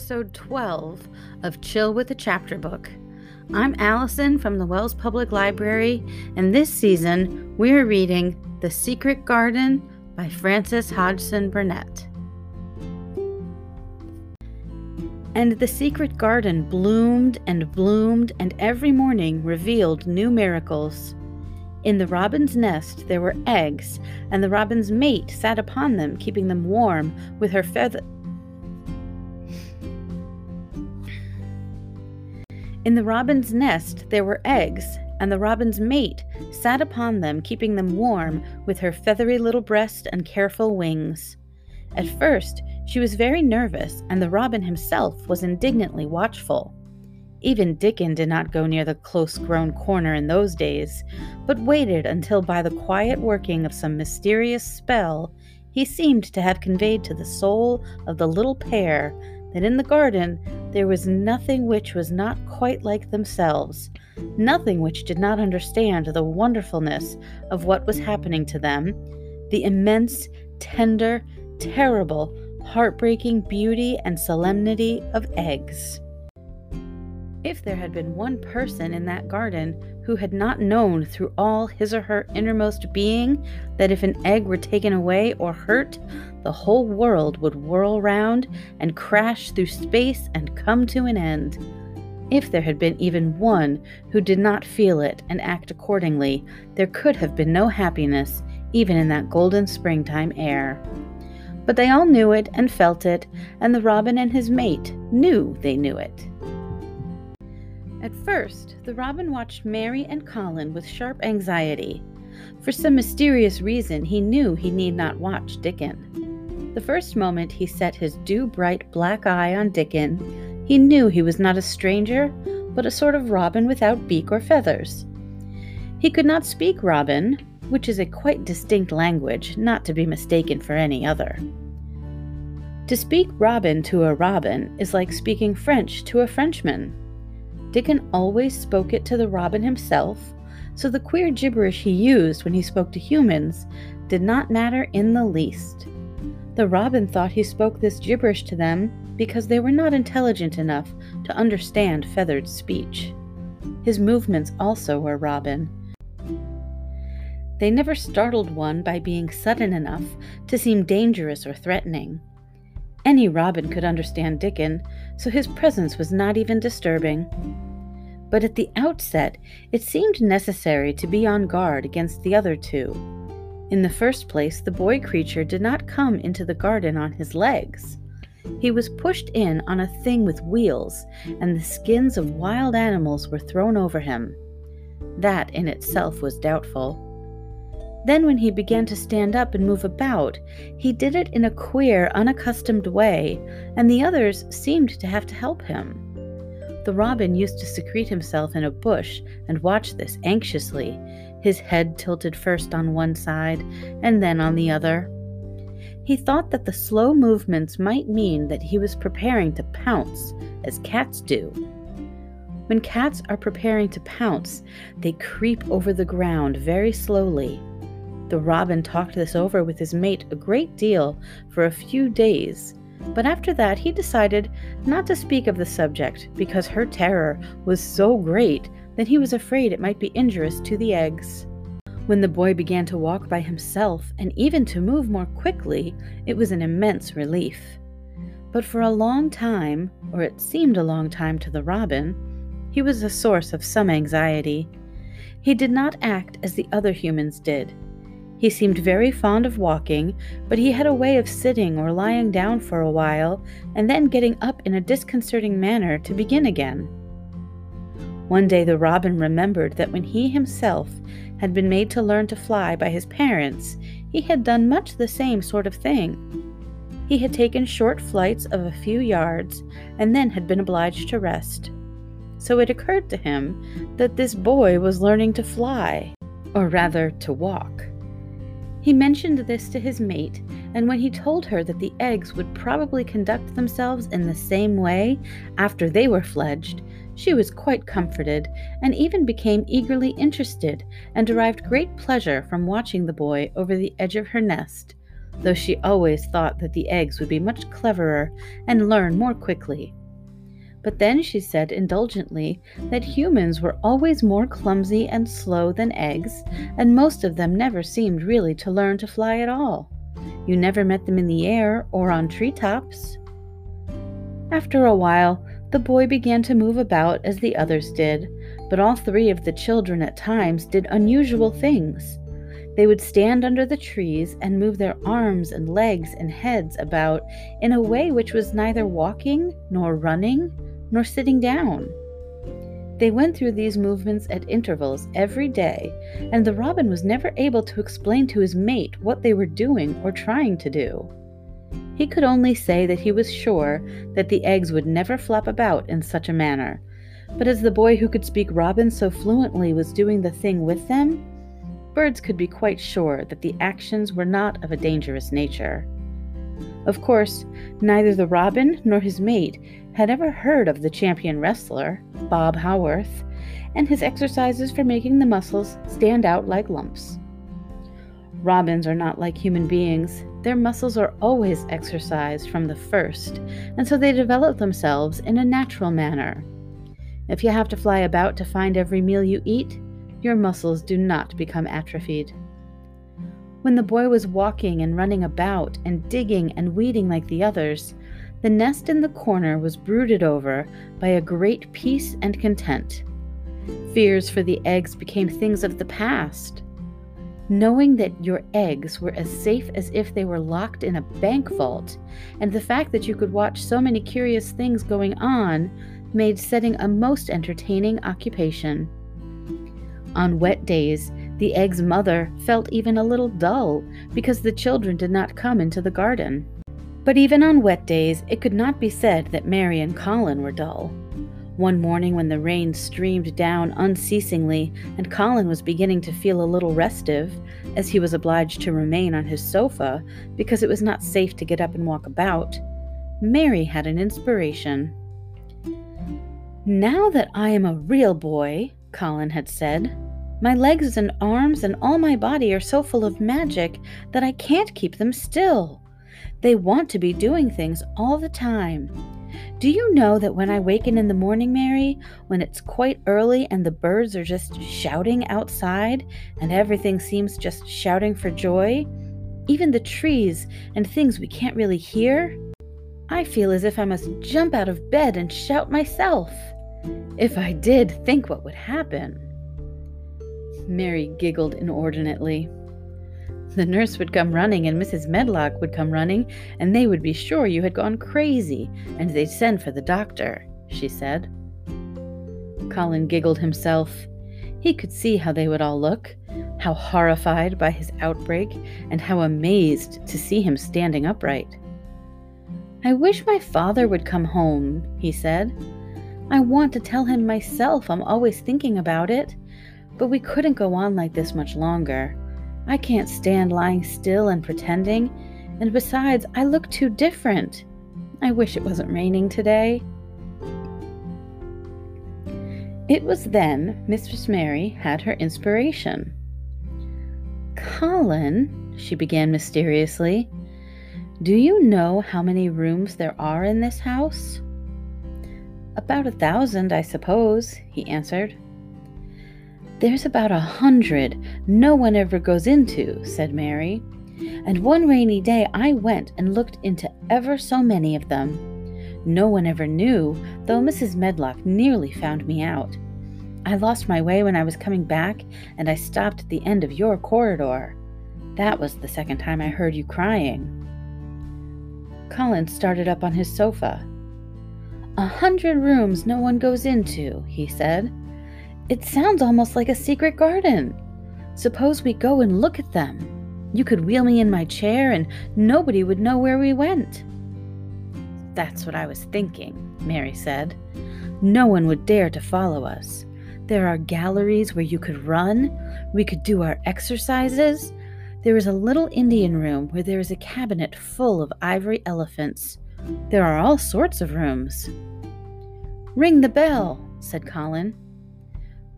episode 12 of Chill with a Chapter Book. I'm Allison from the Wells Public Library, and this season we're reading The Secret Garden by Frances Hodgson Burnett. And the secret garden bloomed and bloomed, and every morning revealed new miracles. In the robin's nest there were eggs, and the robin's mate sat upon them, keeping them warm with her feather In the robin's nest there were eggs, and the robin's mate sat upon them, keeping them warm with her feathery little breast and careful wings. At first, she was very nervous, and the robin himself was indignantly watchful. Even Dickon did not go near the close grown corner in those days, but waited until, by the quiet working of some mysterious spell, he seemed to have conveyed to the soul of the little pair that in the garden there was nothing which was not quite like themselves, nothing which did not understand the wonderfulness of what was happening to them, the immense, tender, terrible, heartbreaking beauty and solemnity of eggs. If there had been one person in that garden who had not known through all his or her innermost being that if an egg were taken away or hurt, the whole world would whirl round and crash through space and come to an end. If there had been even one who did not feel it and act accordingly, there could have been no happiness even in that golden springtime air. But they all knew it and felt it, and the robin and his mate knew they knew it. At first, the robin watched Mary and Colin with sharp anxiety. For some mysterious reason, he knew he need not watch Dickon. The first moment he set his dew bright black eye on Dickon, he knew he was not a stranger, but a sort of robin without beak or feathers. He could not speak robin, which is a quite distinct language, not to be mistaken for any other. To speak robin to a robin is like speaking French to a Frenchman. Dickon always spoke it to the robin himself, so the queer gibberish he used when he spoke to humans did not matter in the least. The robin thought he spoke this gibberish to them because they were not intelligent enough to understand feathered speech. His movements also were robin. They never startled one by being sudden enough to seem dangerous or threatening. Any robin could understand Dickon, so his presence was not even disturbing. But at the outset, it seemed necessary to be on guard against the other two. In the first place, the boy creature did not come into the garden on his legs. He was pushed in on a thing with wheels, and the skins of wild animals were thrown over him. That in itself was doubtful. Then, when he began to stand up and move about, he did it in a queer, unaccustomed way, and the others seemed to have to help him. The robin used to secrete himself in a bush and watch this anxiously, his head tilted first on one side and then on the other. He thought that the slow movements might mean that he was preparing to pounce, as cats do. When cats are preparing to pounce, they creep over the ground very slowly the robin talked this over with his mate a great deal for a few days, but after that he decided not to speak of the subject because her terror was so great that he was afraid it might be injurious to the eggs. When the boy began to walk by himself and even to move more quickly, it was an immense relief. But for a long time, or it seemed a long time to the robin, he was a source of some anxiety. He did not act as the other humans did. He seemed very fond of walking, but he had a way of sitting or lying down for a while and then getting up in a disconcerting manner to begin again. One day the robin remembered that when he himself had been made to learn to fly by his parents, he had done much the same sort of thing. He had taken short flights of a few yards and then had been obliged to rest. So it occurred to him that this boy was learning to fly, or rather to walk. He mentioned this to his mate, and when he told her that the eggs would probably conduct themselves in the same way after they were fledged, she was quite comforted and even became eagerly interested and derived great pleasure from watching the boy over the edge of her nest, though she always thought that the eggs would be much cleverer and learn more quickly. But then she said indulgently that humans were always more clumsy and slow than eggs, and most of them never seemed really to learn to fly at all. You never met them in the air or on tree tops. After a while, the boy began to move about as the others did, but all three of the children at times did unusual things. They would stand under the trees and move their arms and legs and heads about in a way which was neither walking, nor running, nor sitting down. They went through these movements at intervals every day, and the robin was never able to explain to his mate what they were doing or trying to do. He could only say that he was sure that the eggs would never flap about in such a manner. But as the boy who could speak Robin so fluently was doing the thing with them, birds could be quite sure that the actions were not of a dangerous nature. Of course, neither the robin nor his mate had ever heard of the champion wrestler, Bob Haworth, and his exercises for making the muscles stand out like lumps. Robins are not like human beings. Their muscles are always exercised from the first, and so they develop themselves in a natural manner. If you have to fly about to find every meal you eat, your muscles do not become atrophied. When the boy was walking and running about and digging and weeding like the others, the nest in the corner was brooded over by a great peace and content. Fears for the eggs became things of the past. Knowing that your eggs were as safe as if they were locked in a bank vault, and the fact that you could watch so many curious things going on, made setting a most entertaining occupation. On wet days, the egg's mother felt even a little dull because the children did not come into the garden. But even on wet days, it could not be said that Mary and Colin were dull. One morning, when the rain streamed down unceasingly and Colin was beginning to feel a little restive, as he was obliged to remain on his sofa because it was not safe to get up and walk about, Mary had an inspiration. Now that I am a real boy, Colin had said, my legs and arms and all my body are so full of magic that I can't keep them still. They want to be doing things all the time. Do you know that when I waken in the morning, Mary, when it's quite early and the birds are just shouting outside and everything seems just shouting for joy, even the trees and things we can't really hear, I feel as if I must jump out of bed and shout myself. If I did, think what would happen. Mary giggled inordinately. The nurse would come running, and Mrs. Medlock would come running, and they would be sure you had gone crazy, and they'd send for the doctor, she said. Colin giggled himself. He could see how they would all look, how horrified by his outbreak, and how amazed to see him standing upright. I wish my father would come home, he said. I want to tell him myself I'm always thinking about it, but we couldn't go on like this much longer. I can't stand lying still and pretending, and besides, I look too different. I wish it wasn't raining today. It was then Mistress Mary had her inspiration. Colin, she began mysteriously, do you know how many rooms there are in this house? About a thousand, I suppose, he answered. There's about a hundred no one ever goes into, said Mary. And one rainy day I went and looked into ever so many of them. No one ever knew, though Mrs. Medlock nearly found me out. I lost my way when I was coming back, and I stopped at the end of your corridor. That was the second time I heard you crying. Colin started up on his sofa. A hundred rooms no one goes into, he said. It sounds almost like a secret garden. Suppose we go and look at them. You could wheel me in my chair and nobody would know where we went. That's what I was thinking, Mary said. No one would dare to follow us. There are galleries where you could run. We could do our exercises. There is a little Indian room where there is a cabinet full of ivory elephants. There are all sorts of rooms. Ring the bell, said Colin.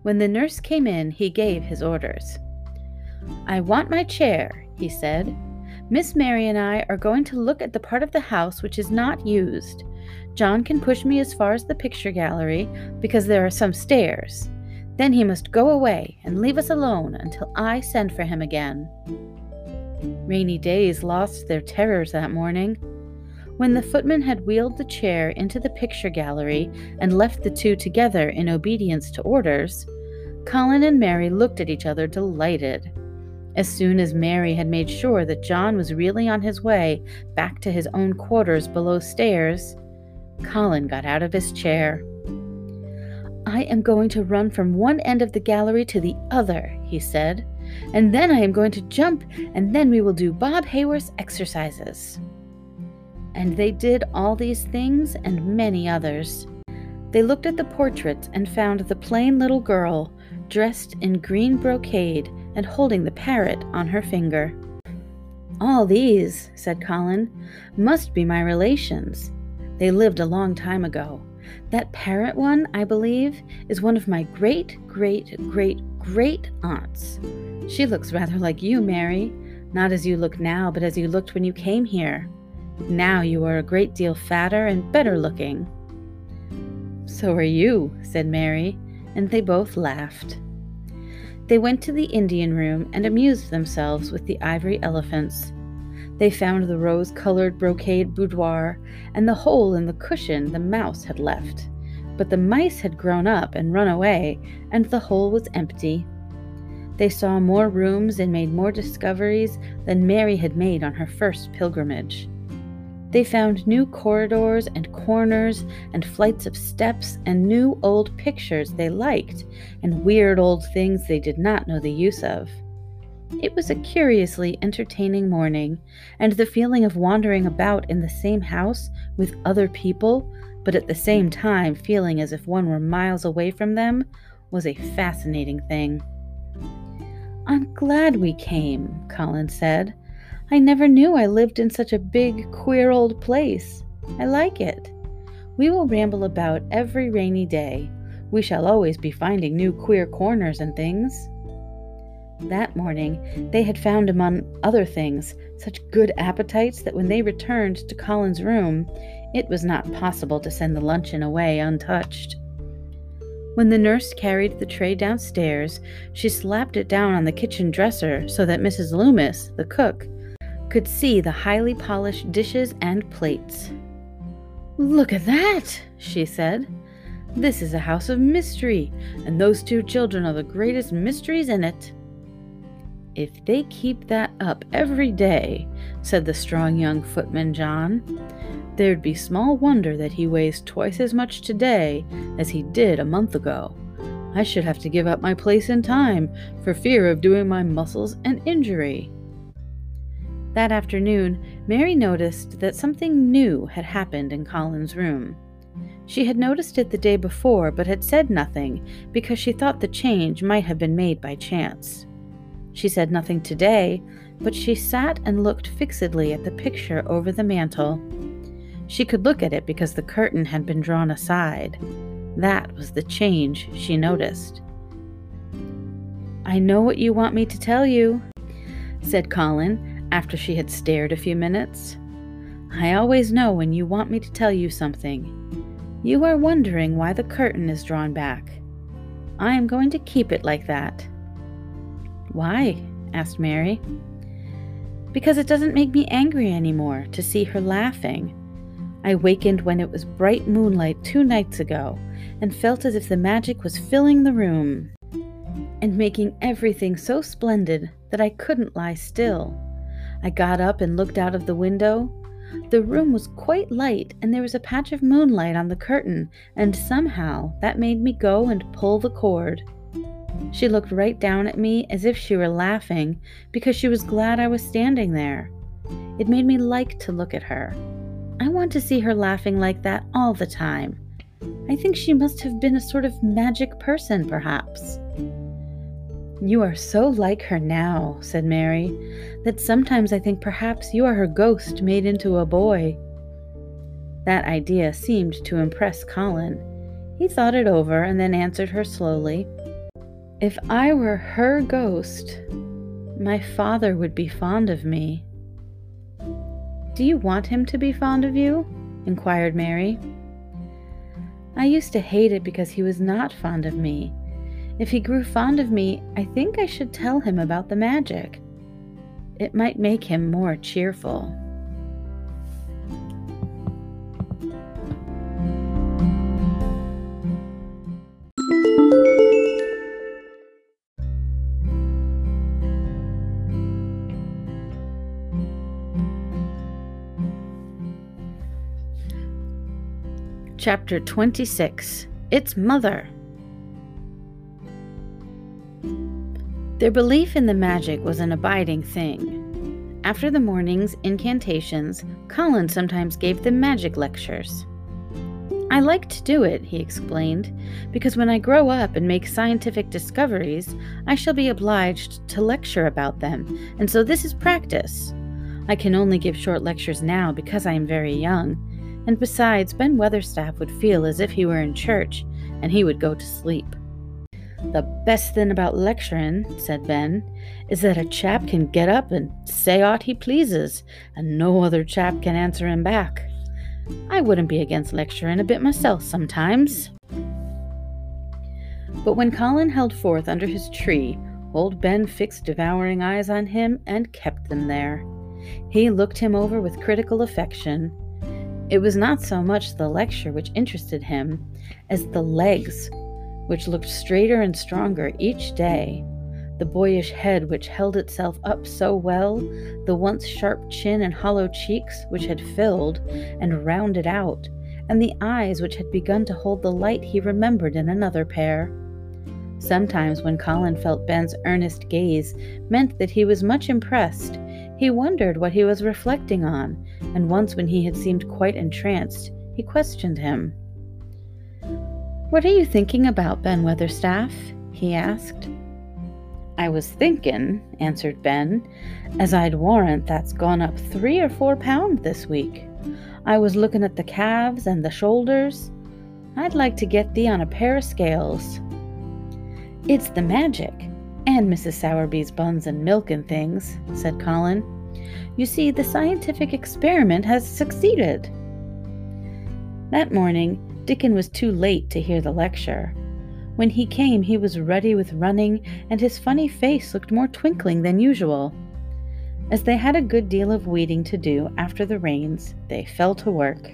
When the nurse came in, he gave his orders. I want my chair, he said. Miss Mary and I are going to look at the part of the house which is not used. John can push me as far as the picture gallery because there are some stairs. Then he must go away and leave us alone until I send for him again. Rainy days lost their terrors that morning. When the footman had wheeled the chair into the picture gallery and left the two together in obedience to orders, Colin and Mary looked at each other delighted. As soon as Mary had made sure that John was really on his way back to his own quarters below stairs, Colin got out of his chair. I am going to run from one end of the gallery to the other, he said, and then I am going to jump, and then we will do Bob Haworth's exercises. And they did all these things and many others. They looked at the portraits and found the plain little girl, dressed in green brocade and holding the parrot on her finger. All these, said Colin, must be my relations. They lived a long time ago. That parrot one, I believe, is one of my great, great, great, great aunts. She looks rather like you, Mary. Not as you look now, but as you looked when you came here. Now you are a great deal fatter and better looking. So are you, said Mary, and they both laughed. They went to the Indian room and amused themselves with the ivory elephants. They found the rose colored brocade boudoir and the hole in the cushion the mouse had left. But the mice had grown up and run away, and the hole was empty. They saw more rooms and made more discoveries than Mary had made on her first pilgrimage. They found new corridors and corners and flights of steps and new old pictures they liked and weird old things they did not know the use of. It was a curiously entertaining morning, and the feeling of wandering about in the same house with other people, but at the same time feeling as if one were miles away from them, was a fascinating thing. I'm glad we came, Colin said. I never knew I lived in such a big, queer old place. I like it. We will ramble about every rainy day. We shall always be finding new queer corners and things. That morning, they had found, among other things, such good appetites that when they returned to Colin's room, it was not possible to send the luncheon away untouched. When the nurse carried the tray downstairs, she slapped it down on the kitchen dresser so that Mrs. Loomis, the cook, could see the highly polished dishes and plates. Look at that, she said. This is a house of mystery, and those two children are the greatest mysteries in it. If they keep that up every day, said the strong young footman John, there'd be small wonder that he weighs twice as much today as he did a month ago. I should have to give up my place in time for fear of doing my muscles an injury. That afternoon, Mary noticed that something new had happened in Colin's room. She had noticed it the day before, but had said nothing because she thought the change might have been made by chance. She said nothing today, but she sat and looked fixedly at the picture over the mantel. She could look at it because the curtain had been drawn aside. That was the change she noticed. I know what you want me to tell you, said Colin after she had stared a few minutes. I always know when you want me to tell you something. You are wondering why the curtain is drawn back. I am going to keep it like that. Why? asked Mary. Because it doesn't make me angry anymore to see her laughing. I wakened when it was bright moonlight two nights ago and felt as if the magic was filling the room and making everything so splendid that I couldn't lie still. I got up and looked out of the window. The room was quite light, and there was a patch of moonlight on the curtain, and somehow that made me go and pull the cord. She looked right down at me as if she were laughing because she was glad I was standing there. It made me like to look at her. I want to see her laughing like that all the time. I think she must have been a sort of magic person, perhaps. You are so like her now, said Mary, that sometimes I think perhaps you are her ghost made into a boy. That idea seemed to impress Colin. He thought it over and then answered her slowly. If I were her ghost, my father would be fond of me. Do you want him to be fond of you? inquired Mary. I used to hate it because he was not fond of me. If he grew fond of me, I think I should tell him about the magic. It might make him more cheerful. Chapter 26 Its Mother. Their belief in the magic was an abiding thing. After the morning's incantations, Colin sometimes gave them magic lectures. I like to do it, he explained, because when I grow up and make scientific discoveries, I shall be obliged to lecture about them, and so this is practice. I can only give short lectures now because I am very young and besides, Ben Weatherstaff would feel as if he were in church, and he would go to sleep. The best thing about lecturing, said Ben, is that a chap can get up and say aught he pleases, and no other chap can answer him back. I wouldn't be against lecturing a bit myself sometimes. But when Colin held forth under his tree, old Ben fixed devouring eyes on him and kept them there. He looked him over with critical affection, it was not so much the lecture which interested him as the legs, which looked straighter and stronger each day, the boyish head which held itself up so well, the once sharp chin and hollow cheeks which had filled and rounded out, and the eyes which had begun to hold the light he remembered in another pair. Sometimes, when Colin felt Ben's earnest gaze meant that he was much impressed, he wondered what he was reflecting on, and once when he had seemed quite entranced, he questioned him. What are you thinking about, Ben Weatherstaff? he asked. I was thinking, answered Ben, as I'd warrant that's gone up three or four pound this week. I was looking at the calves and the shoulders. I'd like to get thee on a pair of scales. It's the magic, and Mrs. Sowerby's buns and milk and things, said Colin. You see, the scientific experiment has succeeded. That morning, Dickon was too late to hear the lecture. When he came, he was ruddy with running, and his funny face looked more twinkling than usual. As they had a good deal of weeding to do after the rains, they fell to work.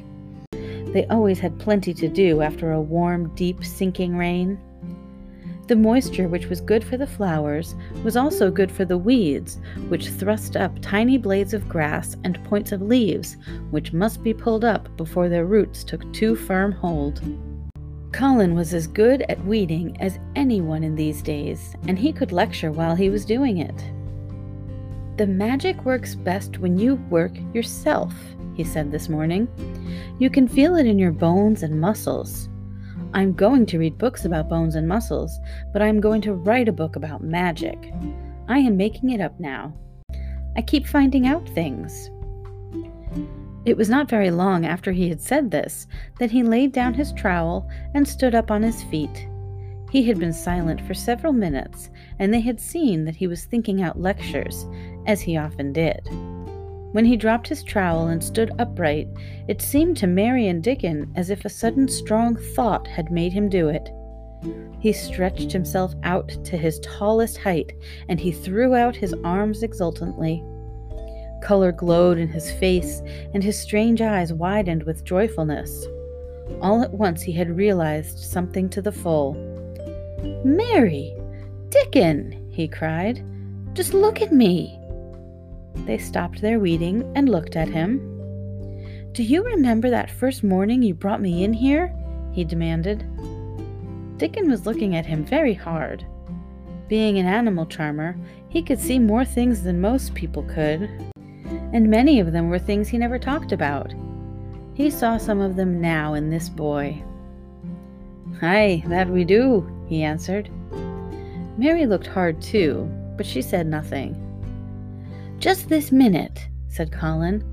They always had plenty to do after a warm, deep, sinking rain. The moisture, which was good for the flowers, was also good for the weeds, which thrust up tiny blades of grass and points of leaves, which must be pulled up before their roots took too firm hold. Colin was as good at weeding as anyone in these days, and he could lecture while he was doing it. The magic works best when you work yourself, he said this morning. You can feel it in your bones and muscles. I'm going to read books about bones and muscles, but I'm going to write a book about magic. I am making it up now. I keep finding out things. It was not very long after he had said this that he laid down his trowel and stood up on his feet. He had been silent for several minutes, and they had seen that he was thinking out lectures, as he often did. When he dropped his trowel and stood upright, it seemed to Mary and Dickon as if a sudden strong thought had made him do it. He stretched himself out to his tallest height, and he threw out his arms exultantly. Color glowed in his face, and his strange eyes widened with joyfulness. All at once he had realized something to the full. Mary! Dickon! he cried. Just look at me! They stopped their weeding and looked at him. Do you remember that first morning you brought me in here? he demanded. Dickon was looking at him very hard. Being an animal charmer, he could see more things than most people could, and many of them were things he never talked about. He saw some of them now in this boy. Aye, that we do, he answered. Mary looked hard too, but she said nothing. Just this minute, said Colin.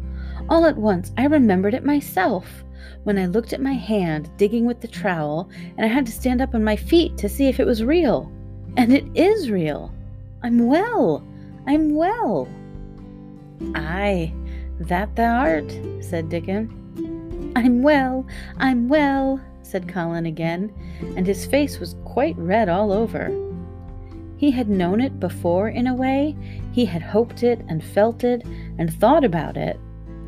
All at once I remembered it myself when I looked at my hand digging with the trowel, and I had to stand up on my feet to see if it was real. And it is real. I'm well. I'm well. Aye, That thou art, said Dickon. I'm well, I'm well, said Colin again, and his face was quite red all over. He had known it before in a way, he had hoped it and felt it and thought about it,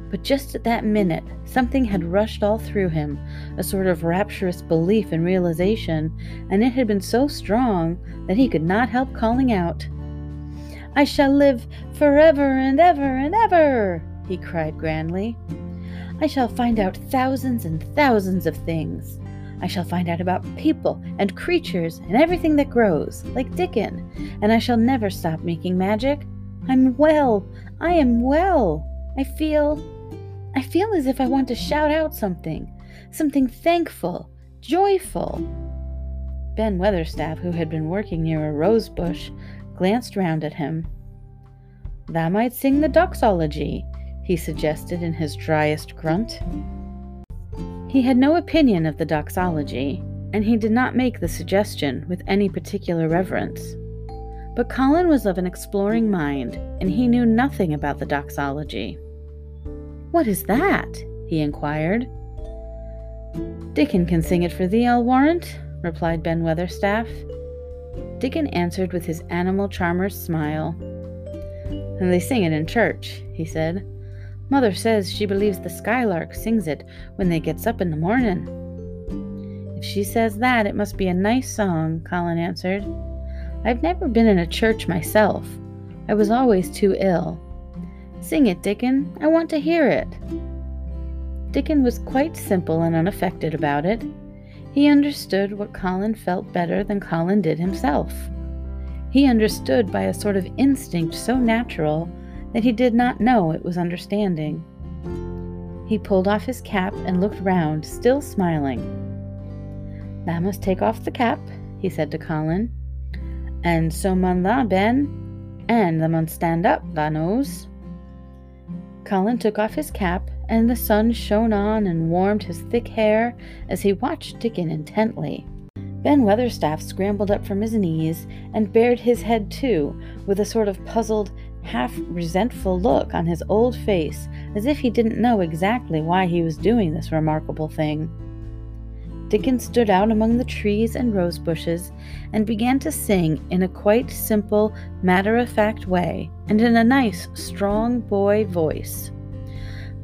but just at that minute, something had rushed all through him, a sort of rapturous belief and realization, and it had been so strong that he could not help calling out, I shall live forever and ever and ever, he cried grandly. I shall find out thousands and thousands of things. I shall find out about people and creatures and everything that grows, like Dickon, and I shall never stop making magic. I'm well. I am well. I feel I feel as if I want to shout out something, something thankful, joyful. Ben Weatherstaff, who had been working near a rose bush, glanced round at him. Thou might sing the doxology, he suggested in his driest grunt. He had no opinion of the doxology, and he did not make the suggestion with any particular reverence. But Colin was of an exploring mind, and he knew nothing about the doxology. What is that? he inquired. Dickon can sing it for thee, I'll warrant, replied Ben Weatherstaff. Dickon answered with his animal charmer's smile. And they sing it in church, he said. Mother says she believes the skylark sings it when they gets up in the mornin'. If she says that, it must be a nice song, Colin answered. I've never been in a church myself. I was always too ill. Sing it, Dickon. I want to hear it. Dickon was quite simple and unaffected about it. He understood what Colin felt better than Colin did himself. He understood by a sort of instinct so natural that he did not know it was understanding. He pulled off his cap and looked round, still smiling. Thou must take off the cap, he said to Colin. And so mun tha, Ben. And thou mun stand up, thou knows. Colin took off his cap, and the sun shone on and warmed his thick hair as he watched Dickon intently. Ben Weatherstaff scrambled up from his knees and bared his head too, with a sort of puzzled, half resentful look on his old face, as if he didn't know exactly why he was doing this remarkable thing. Dickon stood out among the trees and rose bushes and began to sing in a quite simple, matter of fact way and in a nice, strong boy voice.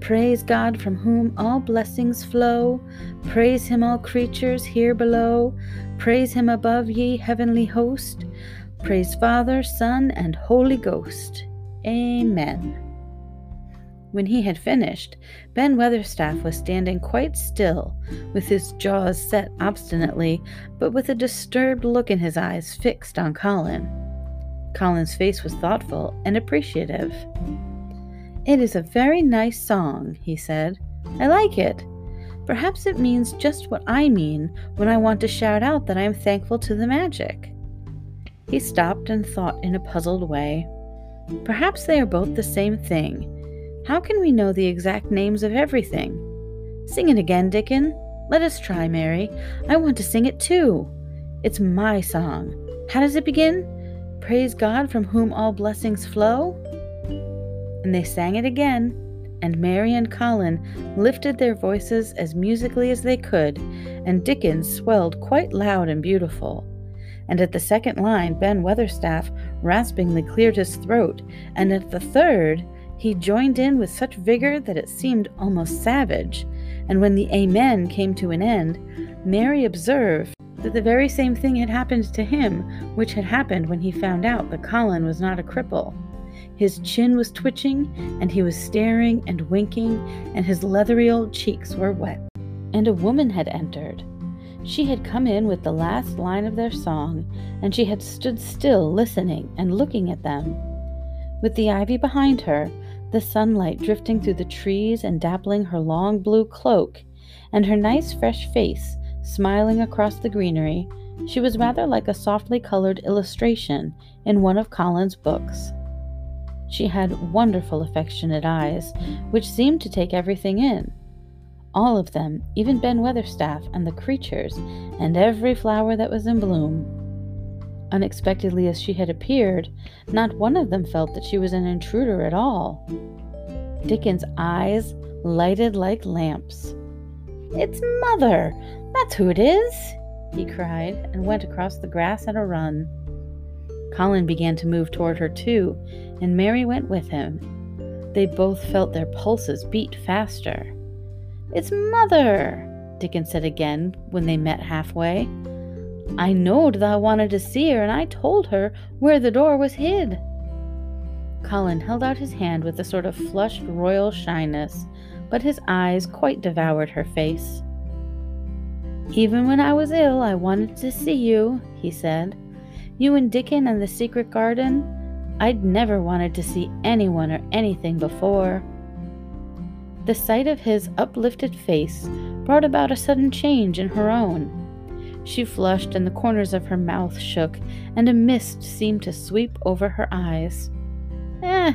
Praise God from whom all blessings flow. Praise Him, all creatures here below. Praise Him above, ye heavenly host. Praise Father, Son, and Holy Ghost. Amen. When he had finished, Ben Weatherstaff was standing quite still, with his jaws set obstinately, but with a disturbed look in his eyes fixed on Colin. Colin's face was thoughtful and appreciative. It is a very nice song, he said. I like it. Perhaps it means just what I mean when I want to shout out that I am thankful to the magic. He stopped and thought in a puzzled way. Perhaps they are both the same thing, how can we know the exact names of everything? Sing it again, Dickon. Let us try, Mary. I want to sing it too. It's my song. How does it begin? Praise God from whom all blessings flow? And they sang it again, and Mary and Colin lifted their voices as musically as they could, and Dickon swelled quite loud and beautiful. And at the second line, Ben Weatherstaff raspingly cleared his throat, and at the third, he joined in with such vigor that it seemed almost savage, and when the Amen came to an end, Mary observed that the very same thing had happened to him which had happened when he found out that Colin was not a cripple. His chin was twitching, and he was staring and winking, and his leathery old cheeks were wet. And a woman had entered. She had come in with the last line of their song, and she had stood still listening and looking at them. With the ivy behind her, the sunlight drifting through the trees and dappling her long blue cloak, and her nice fresh face smiling across the greenery, she was rather like a softly colored illustration in one of Colin's books. She had wonderful, affectionate eyes, which seemed to take everything in. All of them, even Ben Weatherstaff and the creatures, and every flower that was in bloom. Unexpectedly as she had appeared, not one of them felt that she was an intruder at all. Dickon's eyes lighted like lamps. It's Mother! That's who it is! he cried, and went across the grass at a run. Colin began to move toward her too, and Mary went with him. They both felt their pulses beat faster. It's Mother! Dickon said again when they met halfway. I knowed thou wanted to see her, and I told her where the door was hid. Colin held out his hand with a sort of flushed royal shyness, but his eyes quite devoured her face. Even when I was ill, I wanted to see you, he said. You and Dickon and the secret garden. I'd never wanted to see anyone or anything before. The sight of his uplifted face brought about a sudden change in her own. She flushed, and the corners of her mouth shook, and a mist seemed to sweep over her eyes. Eh,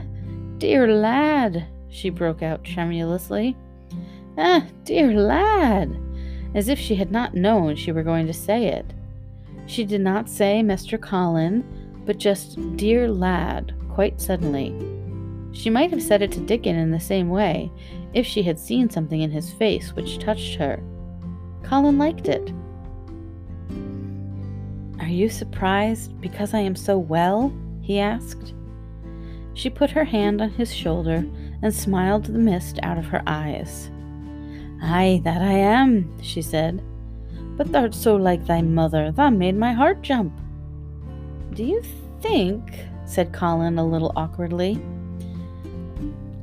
dear lad, she broke out tremulously. Eh, dear lad, as if she had not known she were going to say it. She did not say Mr. Colin, but just dear lad, quite suddenly. She might have said it to Dickon in the same way, if she had seen something in his face which touched her. Colin liked it. Are you surprised because I am so well? he asked. She put her hand on his shoulder and smiled the mist out of her eyes. Ay, that I am, she said. But thou'rt so like thy mother, thou made my heart jump. Do you think, said Colin a little awkwardly,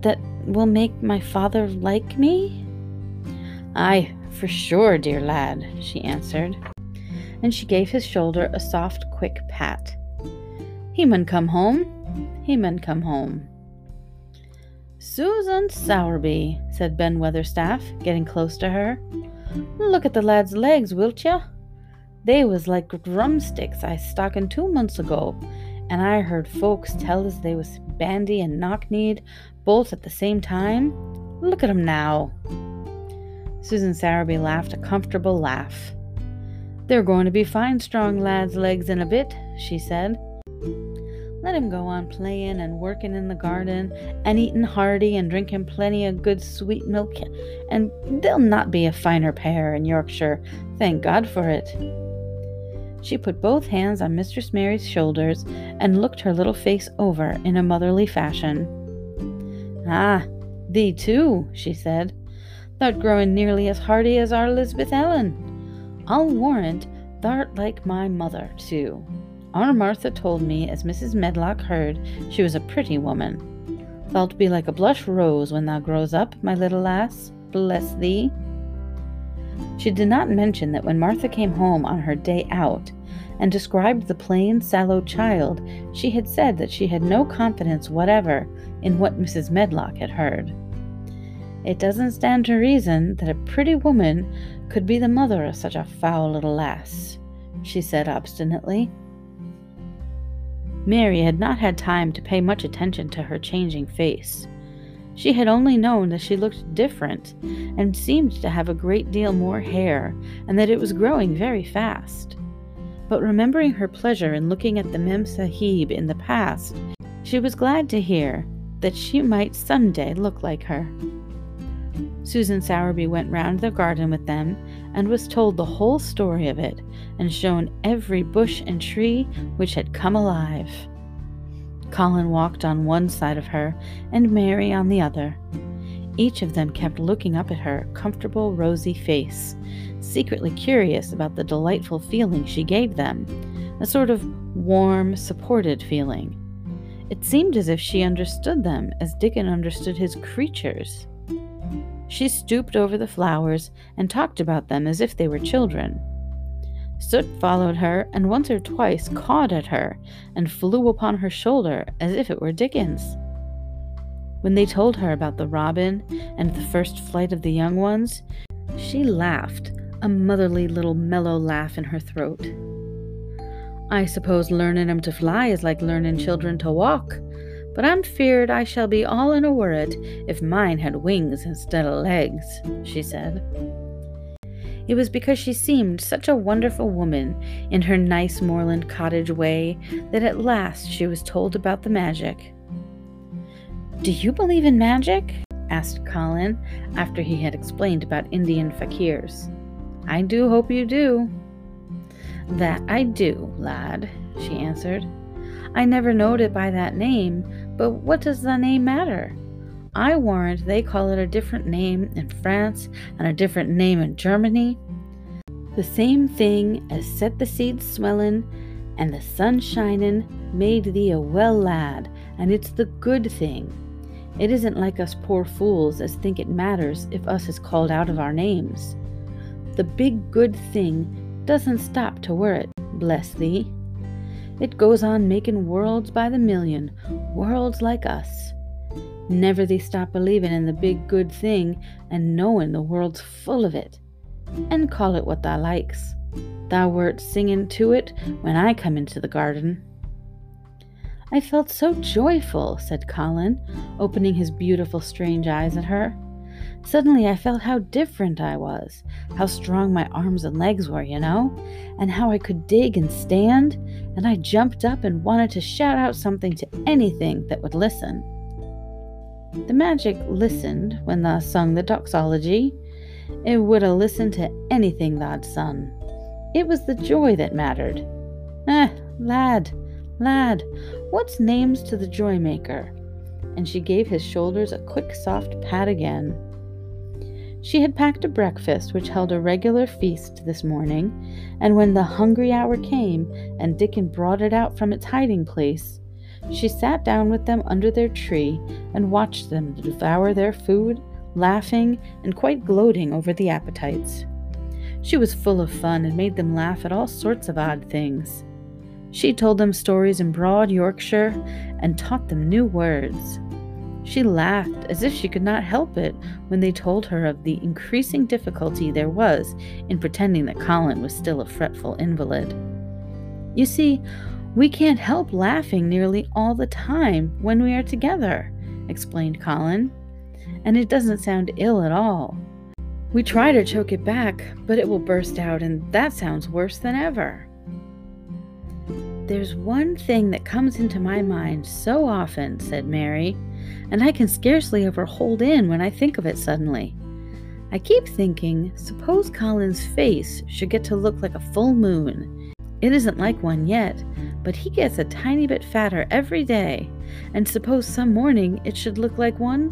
that will make my father like me? Ay, for sure, dear lad, she answered, and she gave his shoulder a soft, quick pat. He mun come home, he mun come home. Susan Sowerby, said Ben Weatherstaff, getting close to her. Look at the lad's legs, wilt ya? They was like drumsticks I stockin' two months ago, and I heard folks tell as they was bandy and knock-kneed both at the same time. Look at 'em now. Susan Sowerby laughed a comfortable laugh. They're going to be fine, strong lads' legs in a bit, she said. Let him go on playing and working in the garden and eating hearty and drinking plenty of good sweet milk, and they'll not be a finer pair in Yorkshire. Thank God for it. She put both hands on Mistress Mary's shoulders and looked her little face over in a motherly fashion. Ah, thee too, she said. Thou'rt growing nearly as hearty as our Lisbeth Ellen. I'll warrant thou'rt like my mother, too. Our Martha told me, as Mrs. Medlock heard, she was a pretty woman. Thou'lt be like a blush rose when thou grows up, my little lass. Bless thee. She did not mention that when Martha came home on her day out and described the plain, sallow child, she had said that she had no confidence whatever in what Mrs. Medlock had heard. It doesn't stand to reason that a pretty woman could be the mother of such a foul little lass, she said obstinately. Mary had not had time to pay much attention to her changing face. She had only known that she looked different and seemed to have a great deal more hair and that it was growing very fast. But remembering her pleasure in looking at the Mem Sahib in the past, she was glad to hear that she might some day look like her. Susan Sowerby went round the garden with them and was told the whole story of it and shown every bush and tree which had come alive. Colin walked on one side of her and Mary on the other. Each of them kept looking up at her comfortable, rosy face, secretly curious about the delightful feeling she gave them, a sort of warm, supported feeling. It seemed as if she understood them as Dickon understood his creatures. She stooped over the flowers and talked about them as if they were children. Soot followed her and once or twice cawed at her and flew upon her shoulder as if it were Dickon's. When they told her about the robin and the first flight of the young ones, she laughed, a motherly little mellow laugh in her throat. I suppose learning 'em to fly is like learning children to walk, but I'm feared I shall be all in a worrit if mine had wings instead of legs, she said. It was because she seemed such a wonderful woman in her nice moorland cottage way that at last she was told about the magic. Do you believe in magic? asked Colin after he had explained about Indian fakirs. I do hope you do. That I do, lad, she answered. I never knowed it by that name, but what does the name matter? I warrant they call it a different name in France and a different name in Germany. The same thing as set the seeds swellin' and the sun shinin' made thee a well lad, and it's the good thing. It isn't like us poor fools as think it matters if us is called out of our names. The big good thing doesn't stop to where it, bless thee. It goes on making worlds by the million, worlds like us. Never thee stop believin' in the big good thing and knowin' the world's full of it. And call it what thou likes. Thou wert singin' to it when I come into the garden. I felt so joyful, said Colin, opening his beautiful, strange eyes at her. Suddenly I felt how different I was, how strong my arms and legs were, you know, and how I could dig and stand, and I jumped up and wanted to shout out something to anything that would listen. The magic listened when thou sung the doxology. It would ha' listened to anything thou'd sung. It was the joy that mattered. Eh, lad, lad, what's names to the joy maker? And she gave his shoulders a quick, soft pat again. She had packed a breakfast which held a regular feast this morning, and when the hungry hour came and Dickon brought it out from its hiding place, she sat down with them under their tree and watched them devour their food, laughing and quite gloating over the appetites. She was full of fun and made them laugh at all sorts of odd things. She told them stories in broad Yorkshire and taught them new words. She laughed as if she could not help it when they told her of the increasing difficulty there was in pretending that Colin was still a fretful invalid. You see, we can't help laughing nearly all the time when we are together, explained Colin, and it doesn't sound ill at all. We try to choke it back, but it will burst out, and that sounds worse than ever. There's one thing that comes into my mind so often, said Mary and I can scarcely ever hold in when I think of it suddenly. I keep thinking, suppose Colin's face should get to look like a full moon. It isn't like one yet, but he gets a tiny bit fatter every day, and suppose some morning it should look like one?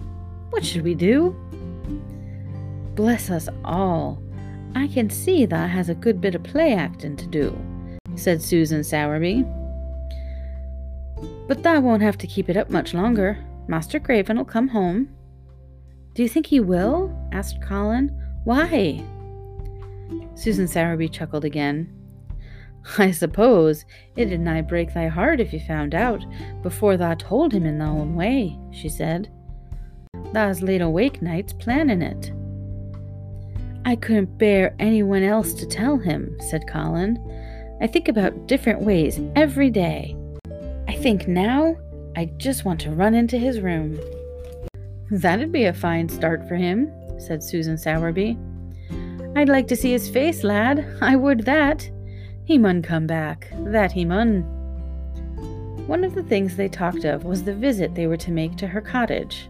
What should we do? Bless us all. I can see thou has a good bit of play acting to do, said Susan Sowerby. But thou won't have to keep it up much longer. Master Craven'll come home. Do you think he will? asked Colin. Why? Susan Sowerby chuckled again. I suppose it'd not break thy heart if he found out before thou told him in thy own way, she said. Thou's laid awake nights planning it. I couldn't bear anyone else to tell him, said Colin. I think about different ways every day. I think now I just want to run into his room. That'd be a fine start for him, said Susan Sowerby. I'd like to see his face, lad. I would that. He mun come back. That he mun. One of the things they talked of was the visit they were to make to her cottage.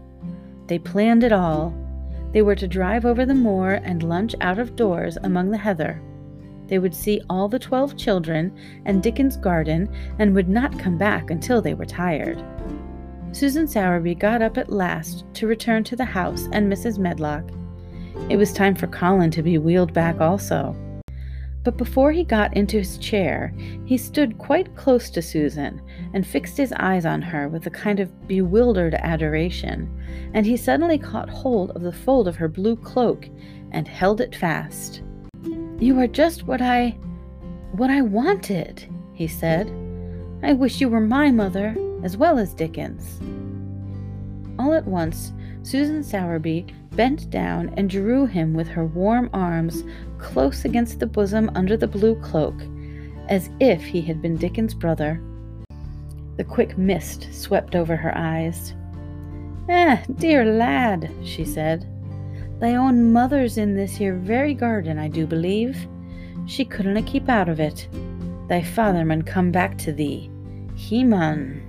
They planned it all. They were to drive over the moor and lunch out of doors among the heather. They would see all the twelve children and Dickon's garden and would not come back until they were tired. Susan Sowerby got up at last to return to the house and Mrs. Medlock. It was time for Colin to be wheeled back also. But before he got into his chair, he stood quite close to Susan and fixed his eyes on her with a kind of bewildered adoration, and he suddenly caught hold of the fold of her blue cloak and held it fast. You are just what I. what I wanted, he said. I wish you were my mother as well as Dickon's. All at once, Susan Sowerby bent down and drew him with her warm arms close against the bosom under the blue cloak, as if he had been Dickon's brother. The quick mist swept over her eyes. Ah, dear lad, she said. Thy own mother's in this here very garden, I do believe. She couldna keep out of it. Thy father mun come back to thee. He mun.